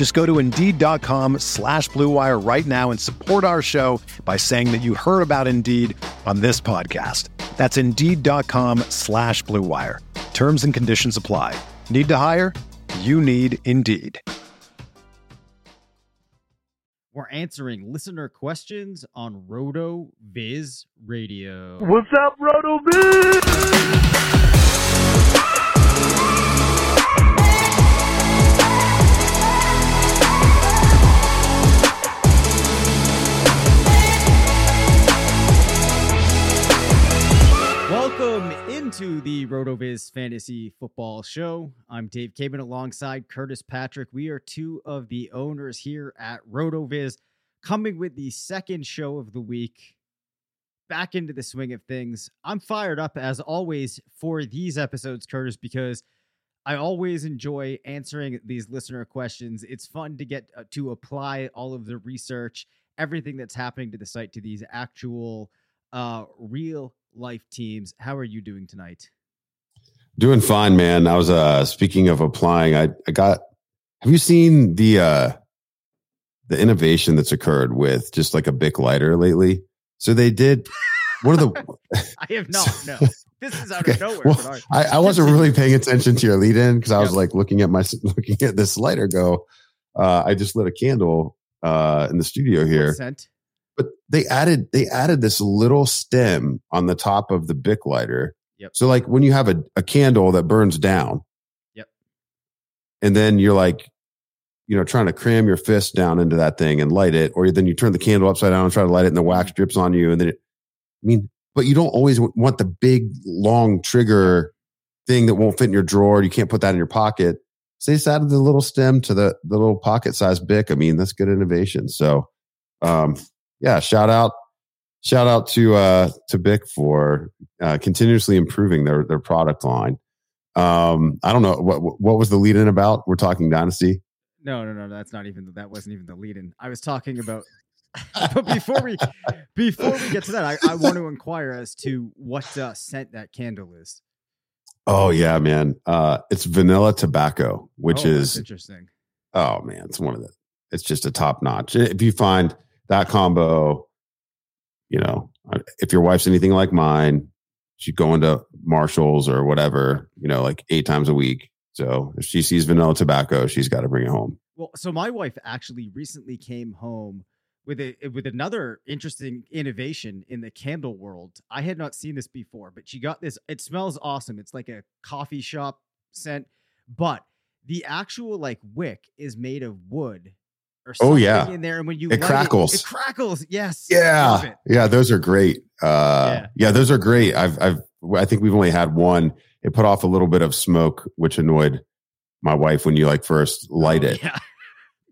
Just go to Indeed.com slash BlueWire right now and support our show by saying that you heard about Indeed on this podcast. That's Indeed.com slash BlueWire. Terms and conditions apply. Need to hire? You need Indeed. We're answering listener questions on Roto Viz Radio. What's up, Roto Welcome into the RotoViz Fantasy Football Show. I'm Dave Caban alongside Curtis Patrick. We are two of the owners here at RotoViz, coming with the second show of the week. Back into the swing of things. I'm fired up as always for these episodes, Curtis, because I always enjoy answering these listener questions. It's fun to get uh, to apply all of the research, everything that's happening to the site to these actual uh real life teams. How are you doing tonight? Doing fine, man. I was uh speaking of applying, I, I got have you seen the uh the innovation that's occurred with just like a Bic lighter lately? So they did one of the I have not. No, this is out Okay, of nowhere. well, but I, I wasn't really paying attention to your lead in because I was like looking at my looking at this lighter go. Uh, I just lit a candle uh, in the studio here, Scent. They added they added this little stem on the top of the Bic lighter. Yep. So like when you have a, a candle that burns down. Yep. And then you're like, you know, trying to cram your fist down into that thing and light it, or then you turn the candle upside down and try to light it, and the wax drips on you, and then it. I mean, but you don't always want the big long trigger thing that won't fit in your drawer. You can't put that in your pocket. So they just added the little stem to the the little pocket size bic. I mean, that's good innovation. So, um, yeah, shout out, shout out to uh to Bic for uh, continuously improving their their product line. Um, I don't know what what was the lead in about. We're talking dynasty. No, no, no. That's not even. That wasn't even the lead in. I was talking about. but before we before we get to that, I, I want to inquire as to what uh, scent that candle is. Oh yeah, man. Uh, it's vanilla tobacco, which Oh, is interesting. oh man, it's one of the. It's just a top notch. If you find that combo, you know, uh, if your wife's anything like mine, she'd go into Marshalls or whatever, you know, like eight times a week. So if she sees vanilla tobacco, she's got to bring it home. Well, so my wife actually recently came home with a with another interesting innovation in the candle world. I had not seen this before, but she got this. It smells awesome. It's like a coffee shop scent, but the actual like wick is made of wood or Oh, yeah. in there, and when you It crackles. it, crackles. Yes, Yeah, yeah, those are great. Uh, Yeah. yeah. those are great. I've, I've, I think we've only had one. It put off a little bit of smoke, which annoyed my wife when you like first light Oh, it. Yeah,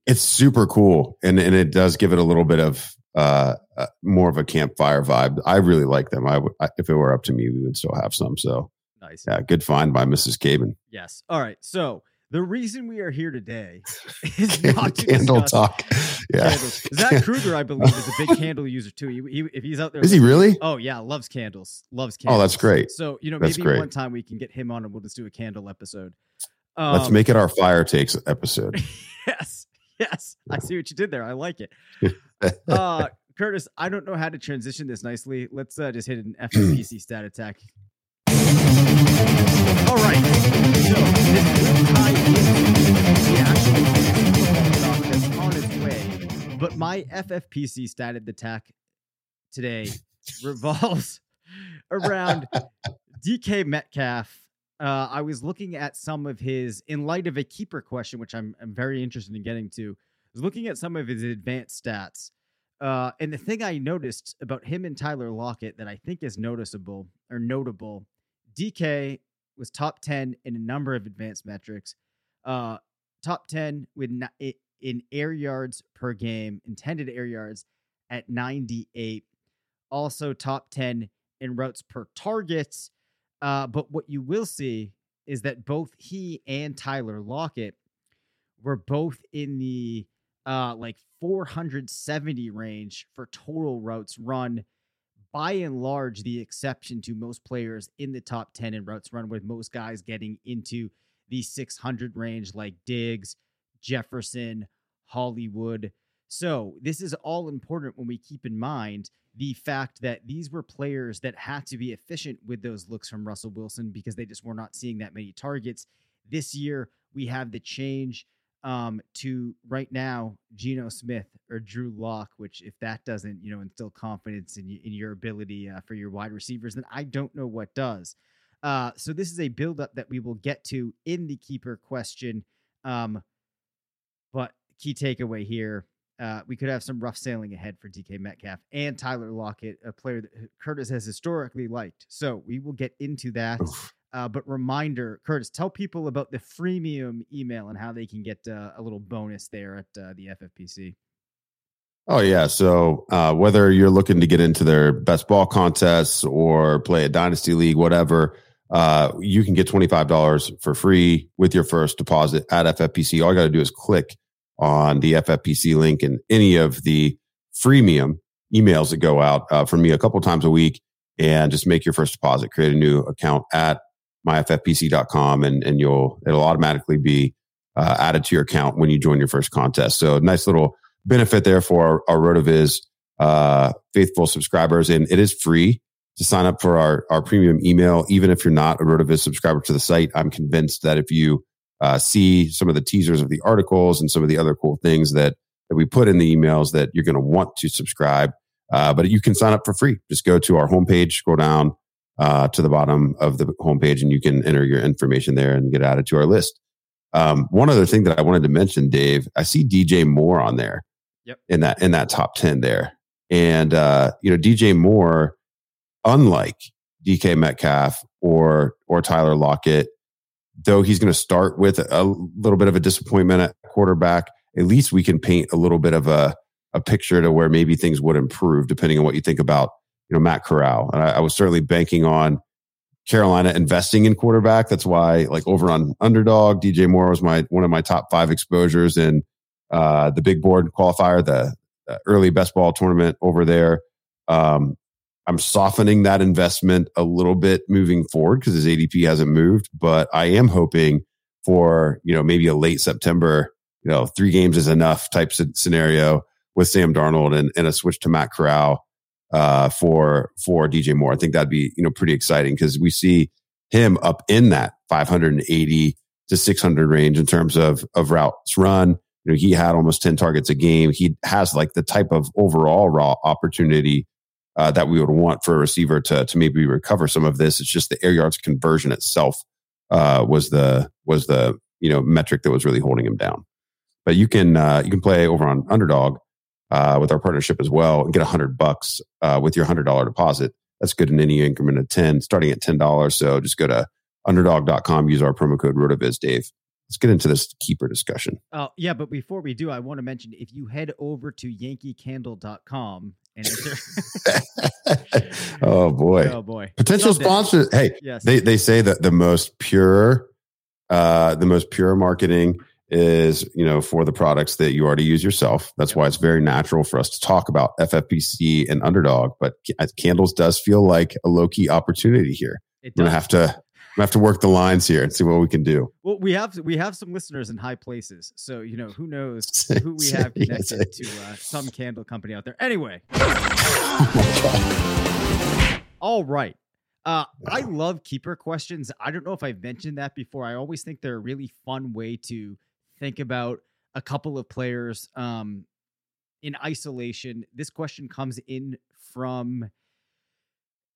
It's super cool, and and it does give it a little bit of uh, uh more of a campfire vibe. I really like them. I would, if it were up to me, we would still have some. So nice. yeah, good find by Mrs. Caban. Yes. All right. So the reason we are here today is not to Candle talk. Yeah, candles. Zach Kruger, I believe, is a big candle user too. He, he, if he's out there, is he really? Oh yeah, loves candles. Loves candles. Oh, that's great. So you know, That's maybe great. one time we can get him on and we'll just do a candle episode. Let's Um, make it our fire takes episode. yes, yes. I see what you did there. I like it. Uh, Curtis, I don't know how to transition this nicely. Let's uh, just hit an FPC stat attack. my FFPC stat attack today revolves around DK Metcalf. Uh, I was looking at some of his, in light of a keeper question, which I'm, I'm very interested in getting to. I was looking at some of his advanced stats. Uh, and the thing I noticed about him and Tyler Lockett that I think is noticeable or notable, DK was top 10 in a number of advanced metrics. Uh, top 10 with in air yards per game, intended air yards at 98. Also top 10 in routes per targets. Uh, but what you will see is that both he and Tyler Lockett were both in the uh, like 470 range for total routes run. By and large, the exception to most players in the top 10 in routes run, with most guys getting into the 600 range, like Diggs, Jefferson, Hollywood. So, this is all important when we keep in mind the fact that these were players that had to be efficient with those looks from Russell Wilson because they just were not seeing that many targets. This year, we have the change um, to right now Geno Smith or Drew Lock, which if that doesn't, you know, instill confidence in, in your ability uh, for your wide receivers, then I don't know what does. Uh, so this is a buildup that we will get to in the keeper question. Um, but key takeaway here. Uh, we could have some rough sailing ahead for DK Metcalf and Tyler Lockett, a player that Curtis has historically liked. So we will get into that. Uh, but reminder, Curtis, tell people about the freemium email and how they can get uh, a little bonus there at uh, the FFPC. Oh yeah, so uh, whether you're looking to get into their best ball contests or play a dynasty league, whatever, uh, you can get twenty five dollars for free with your first deposit at FFPC. All you got to do is click on the FFPC link and any of the freemium emails that go out uh, for me a couple times a week and just make your first deposit, create a new account at myffpc.com and, and you'll, it'll automatically be uh, added to your account when you join your first contest. So nice little benefit there for our, our RotoViz uh, faithful subscribers. And it is free to sign up for our, our premium email. Even if you're not a RotoViz subscriber to the site, I'm convinced that if you uh, see some of the teasers of the articles and some of the other cool things that, that we put in the emails that you're going to want to subscribe. Uh, but you can sign up for free. Just go to our homepage, scroll down uh, to the bottom of the homepage, and you can enter your information there and get added to our list. Um, one other thing that I wanted to mention, Dave, I see DJ Moore on there. Yep. In that in that top ten there, and uh, you know DJ Moore, unlike DK Metcalf or or Tyler Lockett, though he's going to start with a little bit of a disappointment at quarterback, at least we can paint a little bit of a, a picture to where maybe things would improve depending on what you think about, you know, Matt Corral. And I, I was certainly banking on Carolina investing in quarterback. That's why, like over on underdog, DJ Moore was my one of my top five exposures in uh, the big board qualifier, the, early best ball tournament over there. Um, I'm softening that investment a little bit moving forward because his ADP hasn't moved, but I am hoping for, you know, maybe a late September, you know, three games is enough type scenario with Sam Darnold and, and a switch to Matt Corral uh, for for DJ Moore. I think that'd be, you know, pretty exciting because we see him up in that 580 to 600 range in terms of of routes run. You know, he had almost 10 targets a game. He has like the type of overall raw opportunity uh, that we would want for a receiver to to maybe recover some of this. It's just the air yards conversion itself uh, was the was the you know metric that was really holding him down. But you can uh, you can play over on Underdog uh, with our partnership as well and get a hundred bucks uh, with your hundred dollar deposit. That's good in any increment of ten, starting at ten dollars. So just go to underdog.com, use our promo code RotoViz Dave let's get into this keeper discussion. Oh, yeah, but before we do, I want to mention if you head over to yankeecandle.com Oh boy. Oh boy. Potential sponsors. Hey, yes. they they say that the most pure uh the most pure marketing is, you know, for the products that you already use yourself. That's yep. why it's very natural for us to talk about FFPC and Underdog, but Candles does feel like a low key opportunity here. It does. We're gonna have to we have to work the lines here and see what we can do. Well, we have we have some listeners in high places, so you know who knows who we have connected to uh, some candle company out there. Anyway, oh all right. Uh, I love keeper questions. I don't know if I've mentioned that before. I always think they're a really fun way to think about a couple of players um, in isolation. This question comes in from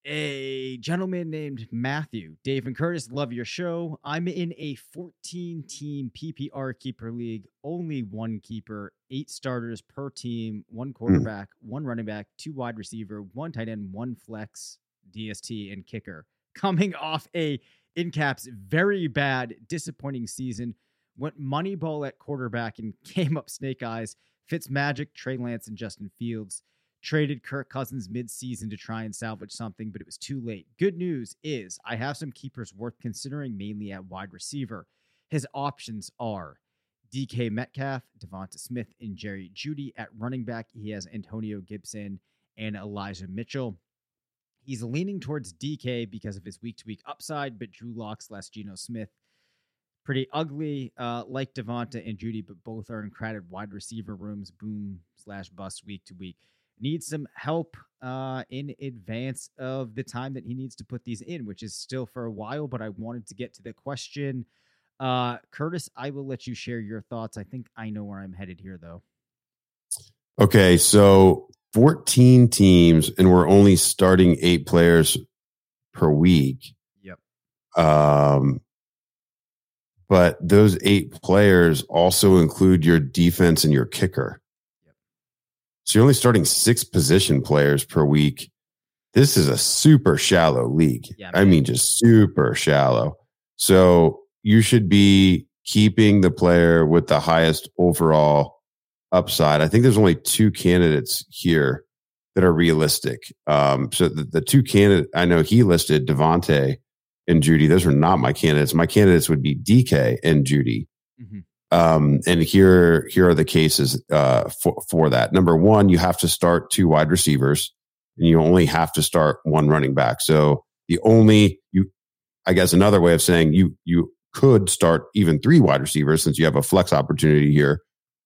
a gentleman named Matthew. Dave and Curtis, love your show. I'm in a 14 team PPR keeper league, only one keeper, eight starters per team, one quarterback, mm. one running back, two wide receiver, one tight end, one flex, DST, and kicker. Coming off a in caps very bad, disappointing season, went Moneyball at quarterback and came up snake eyes. Fitz Magic, Trey Lance, and Justin Fields traded Kirk Cousins midseason to try and salvage something, but it was too late. Good news is I have some keepers worth considering, mainly at wide receiver. His options are DK Metcalf, DeVonta Smith, and Jerry Jeudy. At running back, he has Antonio Gibson and Elijah Mitchell. He's leaning towards DK because of his week to week upside, but Drew Locks slash Geno Smith, pretty ugly, uh, like DeVonta and Jeudy, but both are in crowded wide receiver rooms, boom slash bust week to week needs some help uh, in advance of the time that he needs to put these in, which is still for a while. But I wanted to get to the question. Uh, Curtis, I will let you share your thoughts. I think I know where I'm headed here, though. Okay, so 14 teams, and we're only starting eight players per week. Yep. Um, but those eight players also include your defense and your kicker. So you're only starting six position players per week. This is a super shallow league. Yeah, I mean, just super shallow. So you should be keeping the player with the highest overall upside. I think there's only two candidates here that are realistic. Um, so the, the two candidates I know he listed DeVonta and Jeudy. Those are not my candidates. My candidates would be DK and Jeudy. Mm-hmm. Um, and here, here are the cases uh, for for that. Number one, you have to start two wide receivers, and you only have to start one running back. So the only you, I guess, another way of saying you you could start even three wide receivers since you have a flex opportunity here.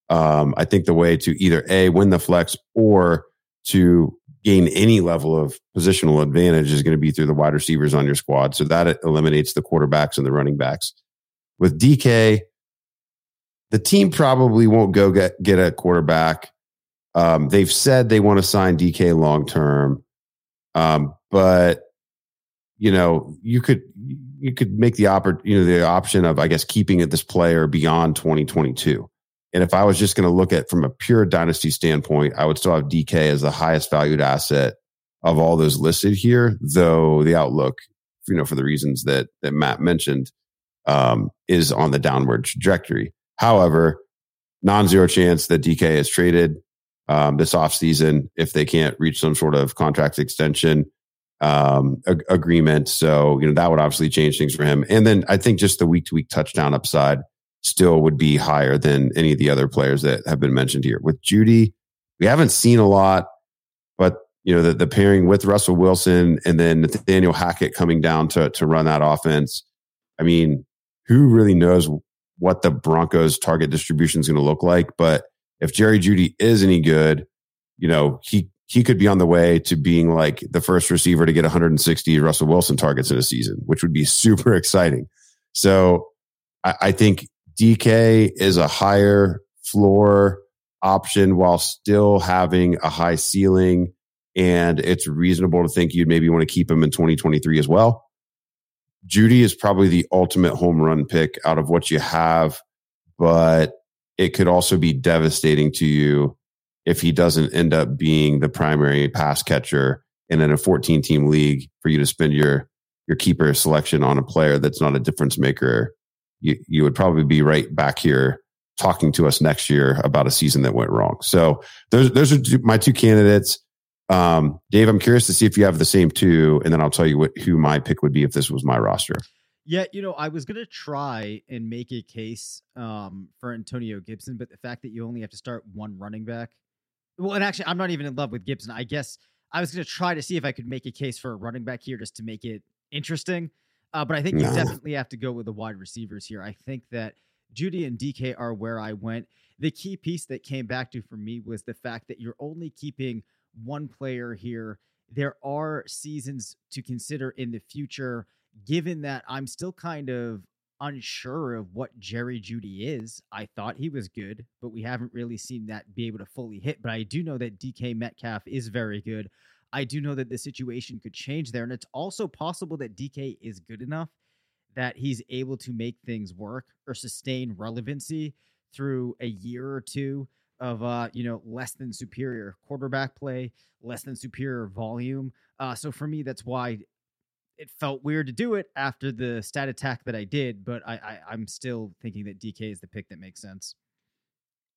Um, I think the way to either a win the flex or to gain any level of positional advantage is going to be through the wide receivers on your squad. So that eliminates the quarterbacks and the running backs. With DK, the team probably won't go get get a quarterback. Um, they've said they want to sign DK long term, um, but you know you could you could make the oppor- you know the option of I guess keeping it this player beyond 2022. And if I was just going to look at from a pure dynasty standpoint, I would still have DK as the highest valued asset of all those listed here. Though the outlook, you know, for the reasons that that Matt mentioned, um, is on the downward trajectory. However, non-zero chance that DK is traded um, this offseason if they can't reach some sort of contract extension um, ag- agreement. So, you know, that would obviously change things for him. And then I think just the week to week touchdown upside still would be higher than any of the other players that have been mentioned here. With Jeudy, we haven't seen a lot, but you know, the, the pairing with Russell Wilson and then Nathaniel Hackett coming down to to run that offense. I mean, who really knows what the Broncos target distribution is going to look like. But if Jerry Jeudy is any good, you know, he he could be on the way to being like the first receiver to get 160 Russell Wilson targets in a season, which would be super exciting. So I, I think DK is a higher floor option while still having a high ceiling. And it's reasonable to think you'd maybe want to keep him in 2023 as well. Jeudy is probably the ultimate home run pick out of what you have, but it could also be devastating to you if he doesn't end up being the primary pass catcher and in a 14 team league for you to spend your your keeper selection on a player that's not a difference maker. You you would probably be right back here talking to us next year about a season that went wrong. So those those are my two candidates um, Dave, I'm curious to see if you have the same two, and then I'll tell you what, who my pick would be if this was my roster. Yeah, you know, I was gonna try and make a case um, for Antonio Gibson, but the fact that you only have to start one running back, well, and actually, I'm not even in love with Gibson. I guess I was gonna try to see if I could make a case for a running back here just to make it interesting. Uh, but I think you definitely have to go with the wide receivers here. I think that Jeudy and DK are where I went. The key piece that came back to for me was the fact that you're only keeping one player here. There are seasons to consider in the future, given that I'm still kind of unsure of what Jerry Jeudy is. I thought he was good, but we haven't really seen that be able to fully hit. But I do know that DK Metcalf is very good. I do know that the situation could change there. And it's also possible that DK is good enough that he's able to make things work or sustain relevancy through a year or two of uh, you know, less than superior quarterback play, less than superior volume. Uh, so for me, that's why it felt weird to do it after the stat attack that I did, but I, I I'm still thinking that DK is the pick that makes sense.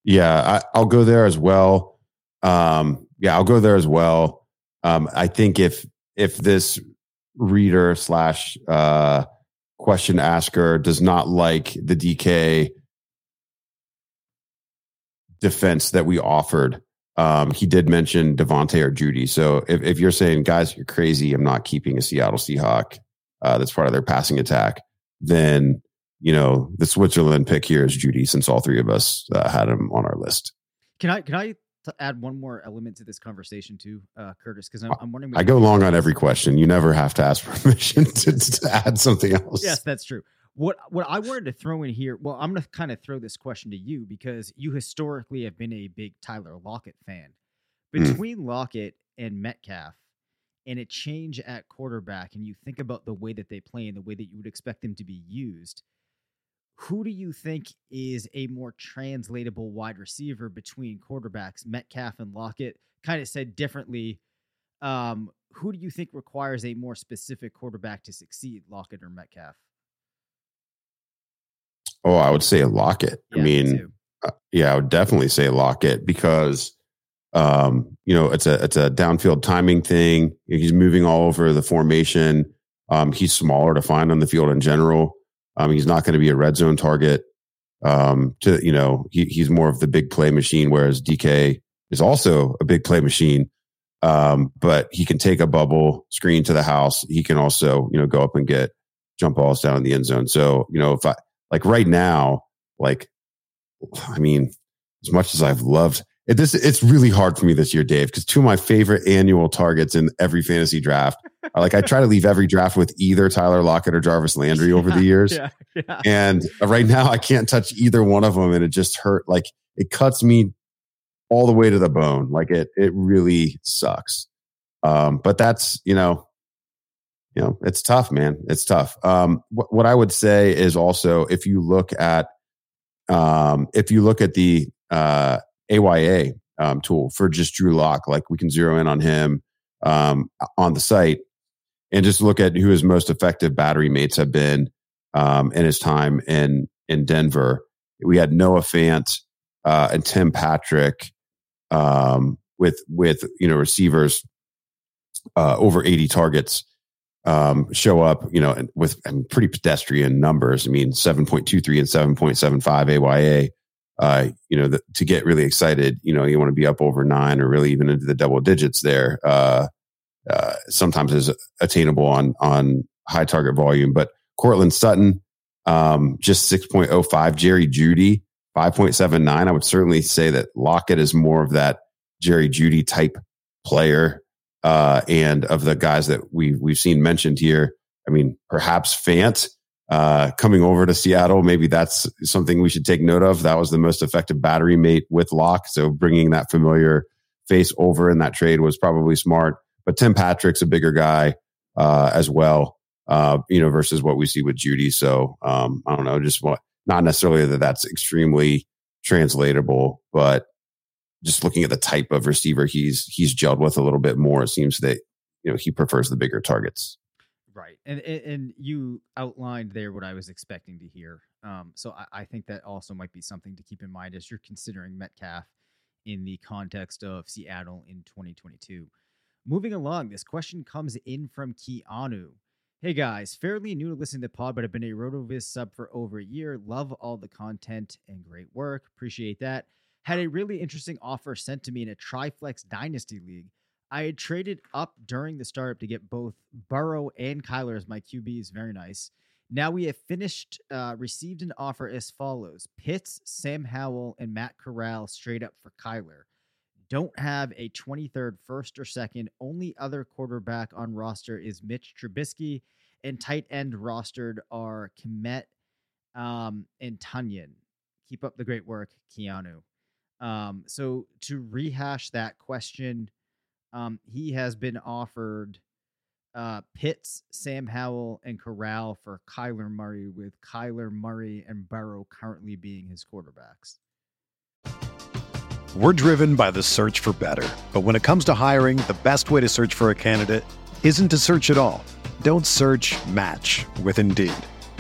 Yeah, I, will go there as well. Um, yeah, I'll go there as well. Um, I think if if this reader slash uh, question asker does not like the DK defense that we offered, um, he did mention Davante or Jeudy. So if, if you're saying, guys, you're crazy, I'm not keeping a Seattle Seahawk uh, that's part of their passing attack, then you know the Switzerland pick here is Jeudy since all three of us uh, had him on our list. Can I can I add one more element to this conversation too, uh, Curtis? Because I'm, I'm, wondering. I go long on every question. You never have to ask permission to, to add something else. Yes, that's true. What what I wanted to throw in here, well, I'm going to kind of throw this question to you because you historically have been a big Tyler Lockett fan. Hmm. Between mm. Lockett and Metcalf, and a change at quarterback, and you think about the way that they play and the way that you would expect them to be used, who do you think is a more translatable wide receiver between quarterbacks, Metcalf and Lockett? Kind of said differently, um, who do you think requires a more specific quarterback to succeed, Lockett or Metcalf? Oh, I would say Lockett. Yeah, I mean, uh, yeah, I would definitely say Lockett because um, you know it's a it's a downfield timing thing. He's moving all over the formation. Um, he's smaller to find on the field in general. Um, he's not going to be a red zone target. Um, to you know, he, he's more of the big play machine, whereas DK is also a big play machine. Um, but he can take a bubble screen to the house. He can also, you know, go up and get jump balls down in the end zone. So, you know, if I like right now, like, I mean, as much as I've loved it, this, it's really hard for me this year, Dave, because two of my favorite annual targets in every fantasy draft are like I try to leave every draft with either Tyler Lockett or Jarvis Landry over the years. Yeah, yeah. And right now I can't touch either one of them and it just hurt like it cuts me all the way to the bone. Like it it really sucks. Um but that's, you know, you know, it's tough, man. It's tough. Um wh- what I would say is also if you look at um if you look at the uh AYA um, tool for just Drew Lock, like we can zero in on him um, on the site and just look at who his most effective battery mates have been um, in his time in in Denver. We had Noah Fant uh, and Tim Patrick um, with with you know receivers uh, over eighty targets um, show up. You know with mean, pretty pedestrian numbers. I mean seven point two three and seven point seven five AYA. Uh, you know, the, to get really excited, you know, you want to be up over nine or really even into the double digits there. Uh, uh, sometimes is attainable on on high target volume. But Courtland Sutton, um, just 6.05. Jerry Jeudy, 5.79. I would certainly say that Lockett is more of that Jerry Jeudy type player. Uh, and of the guys that we've, we've seen mentioned here, I mean, perhaps Fant uh, coming over to Seattle. Maybe that's something we should take note of. That was the most effective battery mate with Lock. So bringing that familiar face over in that trade was probably smart. But Tim Patrick's a bigger guy uh, as well, uh, you know, versus what we see with Jeudy. So um, I don't know, just not necessarily that that's extremely translatable, but just looking at the type of receiver he's he's gelled with a little bit more, it seems that you know he prefers the bigger targets. Right, and and you outlined there what I was expecting to hear. Um, so I, I think that also might be something to keep in mind as you're considering Metcalf in the context of Seattle in 2022. Moving along, this question comes in from Keanu. Hey guys, fairly new to listening to the pod, but I've been a RotoViz sub for over a year. Love all the content and great work. Appreciate that. Had a really interesting offer sent to me in a Triflex Dynasty League. I had traded up during the startup to get both Burrow and Kyler as my QBs. Very nice. Now we have finished, uh, received an offer as follows Pitts, Sam Howell, and Matt Corral straight up for Kyler don't have a 23rd, first or second. Only other quarterback on roster is Mitch Trubisky, and tight end rostered are Kmet um, and Tonyan. Keep up the great work, Keanu. Um, so to rehash that question, Um, he has been offered uh, Pitts, Sam Howell, and Corral for Kyler Murray, with Kyler Murray and Burrow currently being his quarterbacks. We're driven by the search for better. But when it comes to hiring, the best way to search for a candidate isn't to search at all. Don't search match with Indeed.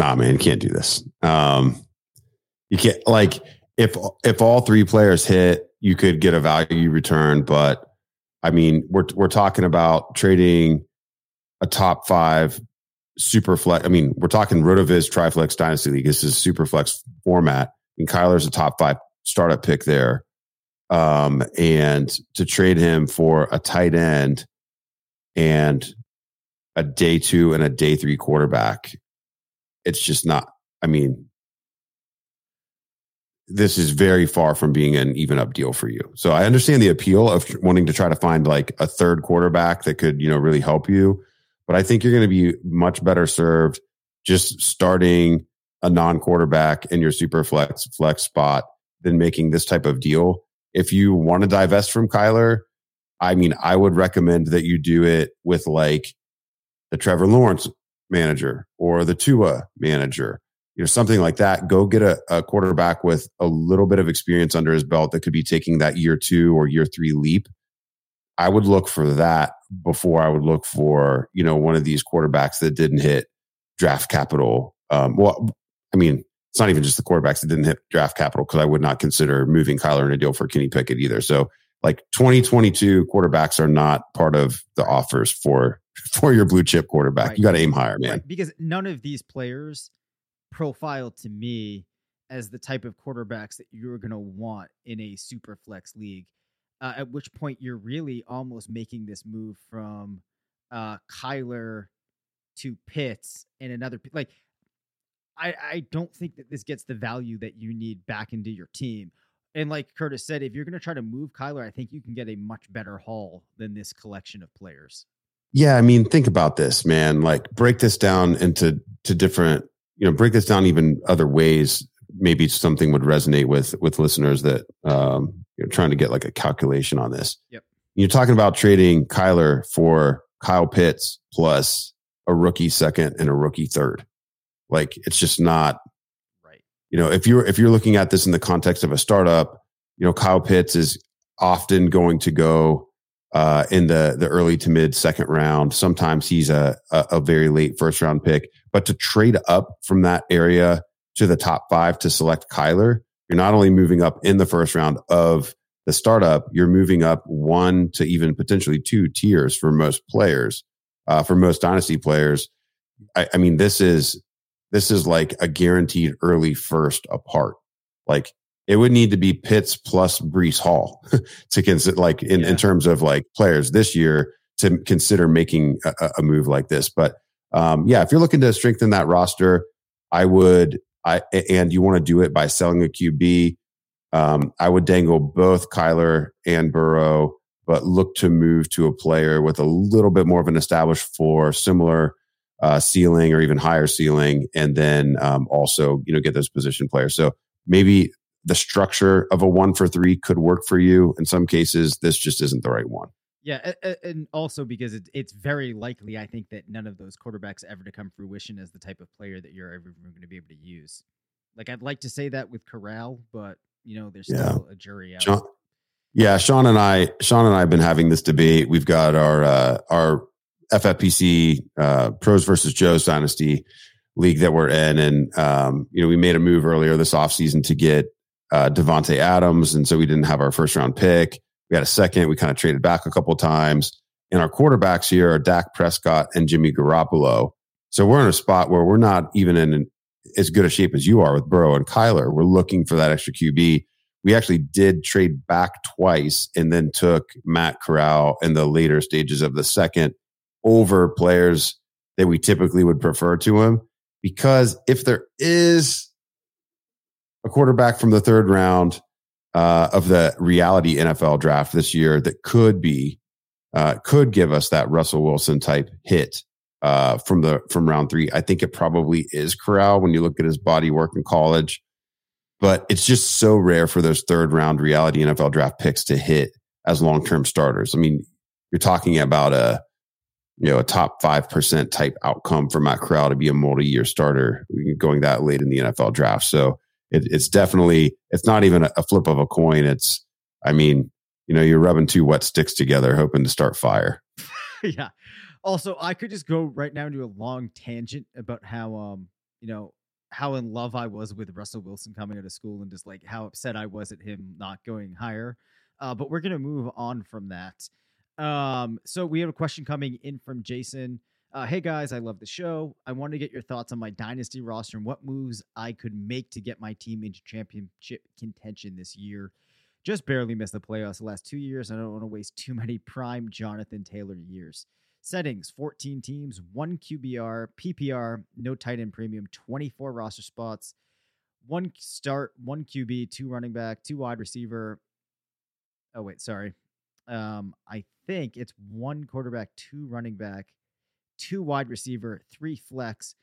nah, man, you can't do this. Um, you can't like if if all three players hit, you could get a value return, but I mean, we're we're talking about trading a top five super flex. I mean, we're talking Rotoviz Triflex Dynasty League. This is super flex format, and Kyler's a top five startup pick there. Um, and to trade him for a tight end and a day two and a day three quarterback it's just not. I mean, this is very far from being an even up deal for you. So I understand the appeal of wanting to try to find like a third quarterback that could, you know, really help you. But I think you're going to be much better served just starting a non quarterback in your super flex flex spot than making this type of deal. If you want to divest from Kyler, I mean, I would recommend that you do it with like the Trevor Lawrence manager or the Tua manager, you know, something like that. Go get a, a quarterback with a little bit of experience under his belt that could be taking that year two or year three leap. I would look for that before I would look for, you know, one of these quarterbacks that didn't hit draft capital. Um, well, I mean, it's not even just the quarterbacks that didn't hit draft capital because I would not consider moving Kyler in a deal for Kenny Pickett either. So, like 2022 quarterbacks are not part of the offers for for your blue chip quarterback. Right. You got to aim higher, man. Right. Because none of these players profile to me as the type of quarterbacks that you're going to want in a super flex league. Uh, at which point you're really almost making this move from uh, Kyler to Pitts and another like. I, I don't think that this gets the value that you need back into your team. And like Curtis said, if you're going to try to move Kyler, I think you can get a much better haul than this collection of players. Yeah, I mean, think about this, man. Like break this down into to different, you know, break this down even other ways. Maybe something would resonate with with listeners that um you're trying to get like a calculation on this. Yep. You're talking about trading Kyler for Kyle Pitts plus a rookie second and a rookie third. Like it's just not right. You know, if you're if you're looking at this in the context of a startup, you know, Kyle Pitts is often going to go uh, in the the early to mid second round. Sometimes he's a, a, a very late first round pick. But to trade up from that area to the top five to select Kyler, you're not only moving up in the first round of the startup, you're moving up one to even potentially two tiers for most players, uh, for most dynasty players. I, I mean, this is this is like a guaranteed early first apart. Like it would need to be Pitts plus Breece Hall to consider, like in, yeah. in terms of like players this year to consider making a, a move like this. But um, yeah, if you're looking to strengthen that roster, I would, I and you want to do it by selling a QB. Um, I would dangle both Kyler and Burrow but look to move to a player with a little bit more of an established floor, similar uh, ceiling or even higher ceiling, and then um, also you know get those position players. So maybe the structure of a one for three could work for you. In some cases, this just isn't the right one. Yeah, and also because it's very likely, I think that none of those quarterbacks ever to come fruition as the type of player that you're ever going to be able to use. Like I'd like to say that with Corral, but you know, there's still yeah. a jury out. Sean, yeah, Sean and I, Sean and I have been having this debate. We've got our uh, our FFPC uh, Pros versus Joe's Dynasty league that we're in, and um, you know, we made a move earlier this offseason to get uh, Davante Adams, and so we didn't have our first round pick. We had a second. We kind of traded back a couple times. And our quarterbacks here are Dak Prescott and Jimmy Garoppolo. So we're in a spot where we're not even in as good a shape as you are with Burrow and Kyler. We're looking for that extra QB. We actually did trade back twice and then took Matt Corral in the later stages of the second over players that we typically would prefer to him. Because if there is a quarterback from the third round uh, of the reality NFL draft this year that could be uh, could give us that Russell Wilson type hit uh, from the from round three. I think it probably is Corral when you look at his body work in college, but it's just so rare for those third round reality NFL draft picks to hit as long term starters. I mean, you're talking about a you know a top five percent type outcome for Matt Corral to be a multi year starter going that late in the NFL draft. So it, it's definitely it's not even a, flip of a coin. It's I mean, you know, you're rubbing two wet sticks together, hoping to start fire. yeah. Also, I could just go right now into a long tangent about how um, you know, how in love I was with Russell Wilson coming out of school and just like how upset I was at him not going higher. Uh, but we're gonna move on from that. Um, so we have a question coming in from Jason. Uh, hey guys, I love the show. I want to get your thoughts on my dynasty roster and what moves I could make to get my team into championship contention this year. Just barely missed the playoffs the last two years. I don't want to waste too many prime Jonathan Taylor years. Settings 14 teams, one QBR, PPR, no tight end premium, 24 roster spots, one start, one QB, two running back, two wide receiver. Oh, wait, sorry. Um, I think it's one quarterback, two running back, two wide receiver, three flex,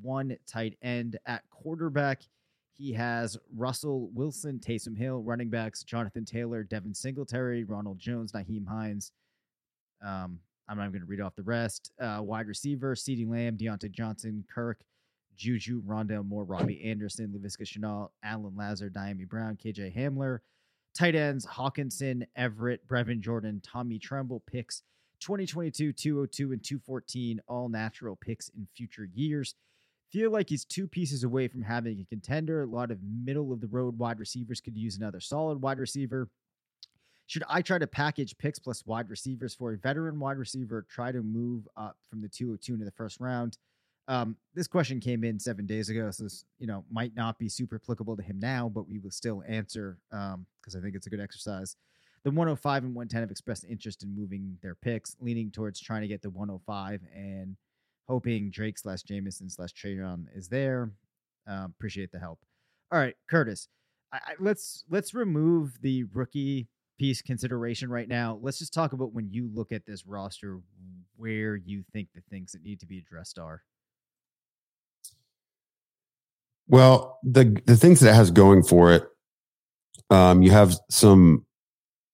one tight end. At quarterback, he has Russell Wilson, Taysom Hill, running backs, Jonathan Taylor, Devin Singletary, Ronald Jones, Nyheim Hines. Um, I'm not going to read off the rest. Uh, wide receiver, CeeDee Lamb, Diontae Johnson, Kirk, Juju, Rondale Moore, Robbie Anderson, Laviska Shenault, Allen Lazard, Dyami Brown, KJ Hamler. Tight ends, Hockenson, Everett, Brevin Jordan, Tommy Tremble, picks 2022, 202, and 214 all natural picks in future years. Feel like he's two pieces away from having a contender. A lot of middle of the road wide receivers could use another solid wide receiver. Should I try to package picks plus wide receivers for a veteran wide receiver? Try to move up from the 202 into the first round. Um, this question came in seven days ago, so this you know might not be super applicable to him now, but we will still answer because um, I think it's a good exercise. The 105 and 110 have expressed interest in moving their picks, leaning towards trying to get the 105 and hoping Drake slash Jameson slash Treylon is there. Um, appreciate the help. All right, Curtis, I, I, let's let's remove the rookie piece consideration right now. Let's just talk about when you look at this roster, where you think the things that need to be addressed are. Well, the the things that it has going for it, um, you have some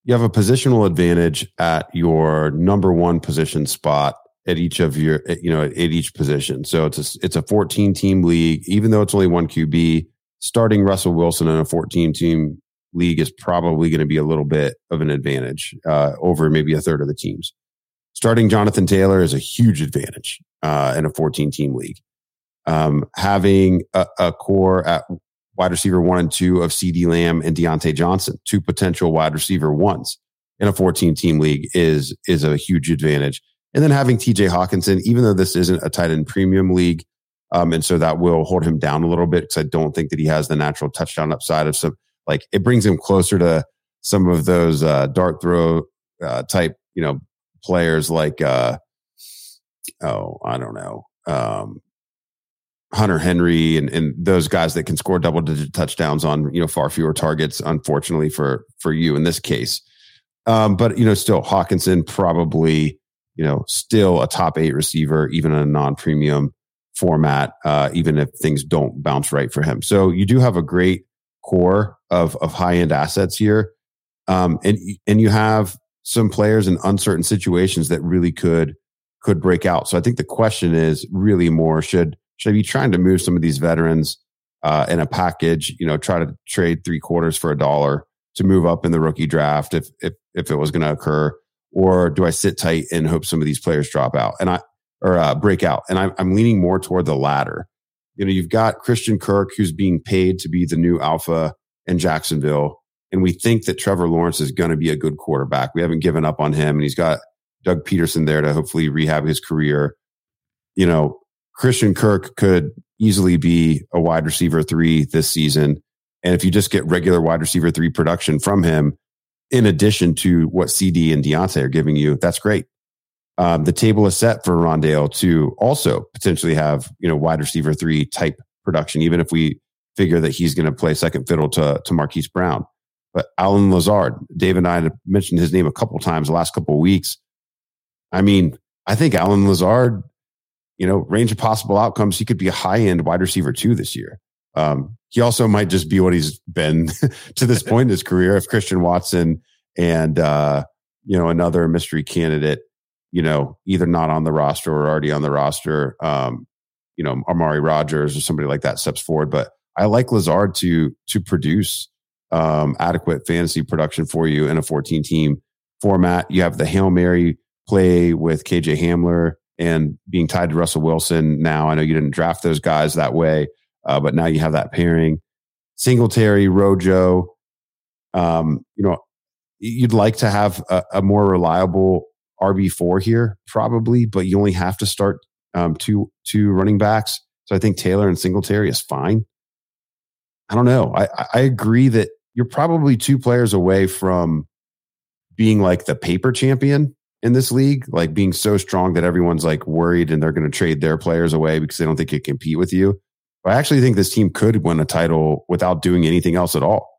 you have a positional advantage at your number one position spot at each of your you know at, each position. So it's a it's a 14 team league. Even though it's only one QB, starting Russell Wilson in a 14 team league is probably going to be a little bit of an advantage uh, over maybe a third of the teams. Starting Jonathan Taylor is a huge advantage uh, in a 14 team league. Um, having a, a, core at wide receiver one and two of CeeDee Lamb and Diontae Johnson, two potential wide receiver ones in a 14 team league is, is a huge advantage. And then having TJ Hockenson, even though this isn't a tight end premium league, um, and so that will hold him down a little bit because I don't think that he has the natural touchdown upside of some, like it brings him closer to some of those uh, dart throw uh, type, you know, players like, uh, oh, I don't know, um, Hunter Henry and, and those guys that can score double digit touchdowns on you know far fewer targets. Unfortunately for for you in this case, Um, but you know, still Hockenson probably you know still a top eight receiver, even in a non-premium format, uh, even if things don't bounce right for him. So you do have a great core of of high end assets here, um, and and you have some players in uncertain situations that really could could break out. So I think the question is really more should should I be trying to move some of these veterans uh, in a package? You know, try to trade three quarters for a dollar to move up in the rookie draft if if if it was going to occur, or do I sit tight and hope some of these players drop out and I or uh, break out? And I, I'm leaning more toward the latter. You know, you've got Christian Kirk who's being paid to be the new alpha in Jacksonville. And we think that Trevor Lawrence is going to be a good quarterback. We haven't given up on him, and he's got Doug Pederson there to hopefully rehab his career. You know, Christian Kirk could easily be a wide receiver three this season. And if you just get regular wide receiver three production from him, in addition to what CeeDee and Diontae are giving you, that's great. Um, the table is set for Rondale to also potentially have, you know, wide receiver three type production, even if we figure that he's going to play second fiddle to, to Marquise Brown. But Allen Lazard, Dave and I mentioned his name a couple times the last couple of weeks. I mean, I think Allen Lazard, you know, range of possible outcomes, he could be a high end wide receiver two this year. Um, he also might just be what he's been to this point in his career. If Christian Watson and, uh, you know, another mystery candidate, you know, either not on the roster or already on the roster, um, you know, Amari Rodgers or somebody like that steps forward. But I like Lazard to, to produce, um, adequate fantasy production for you in a 14 team format. You have the Hail Mary play with KJ Hamler and being tied to Russell Wilson now. I know you didn't draft those guys that way, uh, but now you have that pairing. Singletary, Rojo, um, you know, you'd like to have a, a more reliable RB4 here, probably, but you only have to start um, two, two running backs. So I think Taylor and Singletary is fine. I don't know. I, I agree that you're probably two players away from being like the paper champion in this league, like being so strong that everyone's like worried and they're going to trade their players away because they don't think it compete with you. But I actually think this team could win a title without doing anything else at all.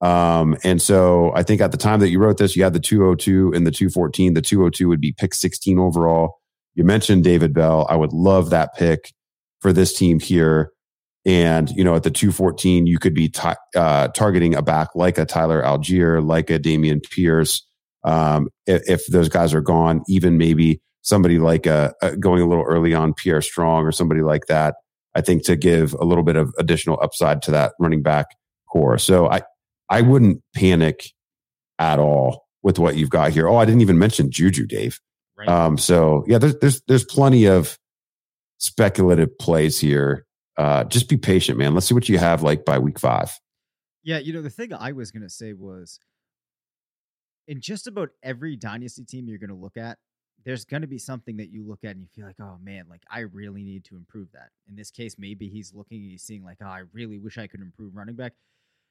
Um, and so I think at the time that you wrote this, you had the 202 and the 214. The 202 would be pick 16 overall. You mentioned David Bell. I would love that pick for this team here. And, you know, at the 214, you could be t- uh, targeting a back like a Tyler Allgeier, like a Dameon Pierce, um, if, if, those guys are gone, even maybe somebody like a, a, going a little early on Pierre Strong or somebody like that, I think to give a little bit of additional upside to that running back corps. So I, I wouldn't panic at all with what you've got here. Oh, I didn't even mention Juju, Dave. Right. Um, so yeah, there's, there's, there's plenty of speculative plays here. Uh, just be patient, man. Let's see what you have like by week five. Yeah. You know, the thing I was going to say was, in just about every dynasty team you're going to look at, there's going to be something that you look at and you feel like, oh man, like I really need to improve that. In this case, maybe he's looking and he's seeing like, oh, I really wish I could improve running back.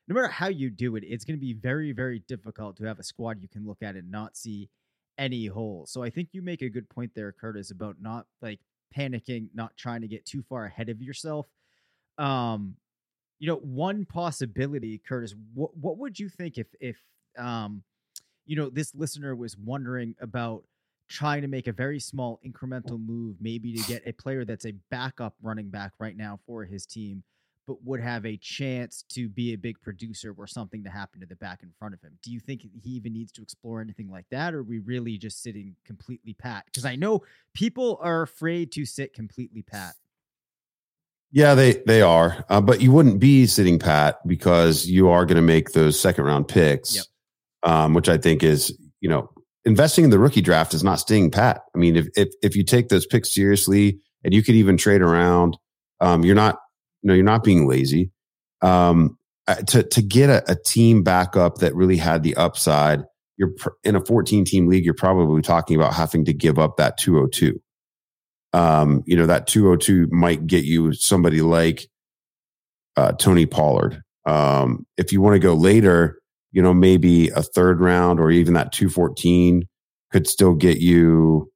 No matter how you do it, it's going to be very, very difficult to have a squad you can look at and not see any holes. So I think you make a good point there, Curtis, about not like panicking, not trying to get too far ahead of yourself. Um, you know, one possibility, Curtis, what what would you think if if um you know, this listener was wondering about trying to make a very small incremental move, maybe to get a player that's a backup running back right now for his team, but would have a chance to be a big producer or something to happen to the back in front of him. Do you think he even needs to explore anything like that, or are we really just sitting completely pat? Because I know people are afraid to sit completely pat. Yeah, they they are, uh, but you wouldn't be sitting pat because you are going to make those second round picks. Yep um, which I think is, you know, investing in the rookie draft is not staying pat. I mean, if, if, if you take those picks seriously and you could even trade around, um, you're not, you know, you're not being lazy. Um, uh, to, to get a, a team backup that really had the upside, you're pr- in a 14 team league, you're probably talking about having to give up that 202. Um, you know, that 202 might get you somebody like, uh, Tony Pollard. Um, if you want to go later, you know, maybe a third round or even that 214 could still get you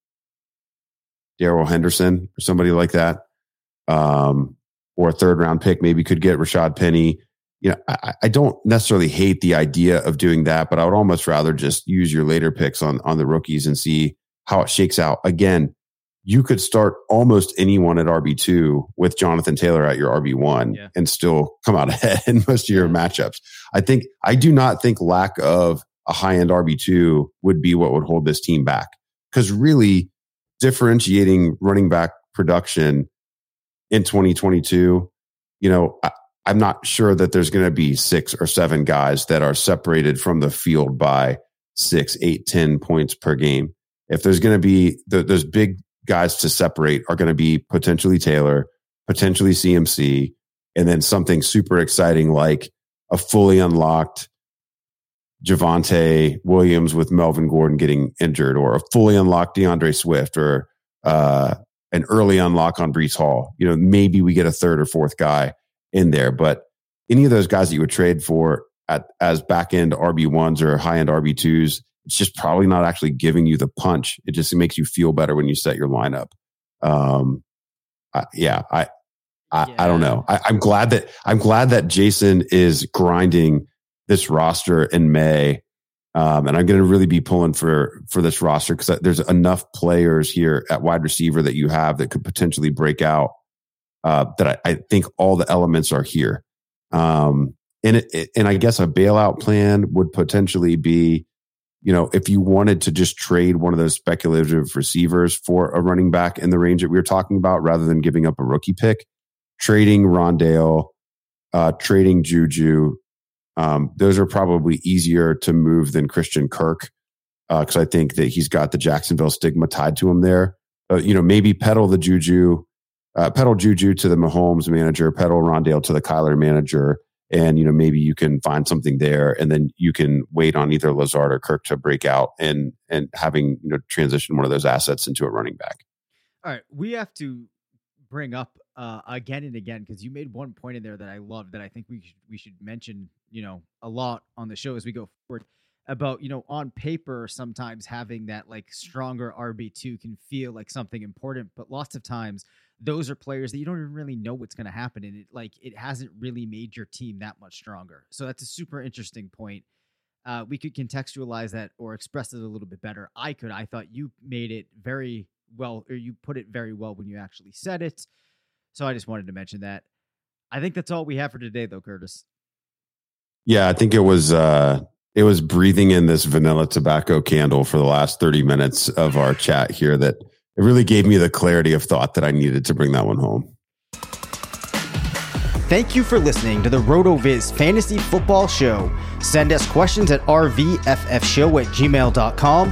Darrell Henderson or somebody like that. Um, or a third round pick maybe could get Rashad Penny. you know, I, I, don't necessarily hate the idea of doing that, but I would almost rather just use your later picks on on the rookies and see how it shakes out. Again, you could start almost anyone at RB two with Jonathan Taylor at your RB one yeah. and still come out ahead in most of your matchups. I think I do not think lack of a high end RB two would be what would hold this team back because really differentiating running back production in 2022, you know, I, I'm not sure that there's going to be six or seven guys that are separated from the field by six, eight, ten points per game. If there's going to be the, those big guys to separate, are going to be potentially Taylor, potentially CMC, and then something super exciting like a fully unlocked Javonte Williams with Melvin Gordon getting injured, or a fully unlocked D'Andre Swift, or uh, an early unlock on Breece Hall. You know, maybe we get a third or fourth guy in there, but any of those guys that you would trade for at as back end RB ones or high end RB twos, it's just probably not actually giving you the punch. It just makes you feel better when you set your lineup. Um, I, yeah, I, I, yeah. I don't know. I, I'm glad that I'm glad that Jason is grinding this roster in May um, and I'm going to really be pulling for for this roster because there's enough players here at wide receiver that you have that could potentially break out. Uh, that I, I, think all the elements are here. Um, and it, and I guess a bailout plan would potentially be, you know, if you wanted to just trade one of those speculative receivers for a running back in the range that we were talking about, rather than giving up a rookie pick, trading Rondale, uh, trading Juju, um, those are probably easier to move than Christian Kirk because uh, I think that he's got the Jacksonville stigma tied to him there. Uh, you know, maybe peddle the Juju, uh, peddle Juju to the Mahomes manager, peddle Rondale to the Kyler manager, and you know maybe you can find something there, and then you can wait on either Lazard or Kirk to break out and and having you know transition one of those assets into a running back. All right, we have to bring up uh, again and again because you made one point in there that I love that I think we should, we should mention you know a lot on the show as we go forward about you know on paper sometimes having that like stronger RB2 can feel like something important but lots of times those are players that you don't even really know what's going to happen and it like it hasn't really made your team that much stronger. So that's a super interesting point. Uh, we could contextualize that or express it a little bit better. I could. I thought you made it very well or you put it very well when you actually said it so I just wanted to mention that. I think that's all we have for today, though, Curtis. Yeah, I think it was uh it was breathing in this vanilla tobacco candle for the last 30 minutes of our chat here that it really gave me the clarity of thought that I needed to bring that one home. Thank you for listening to the RotoViz Fantasy Football Show. Send us questions at rvffshow at gmail.com.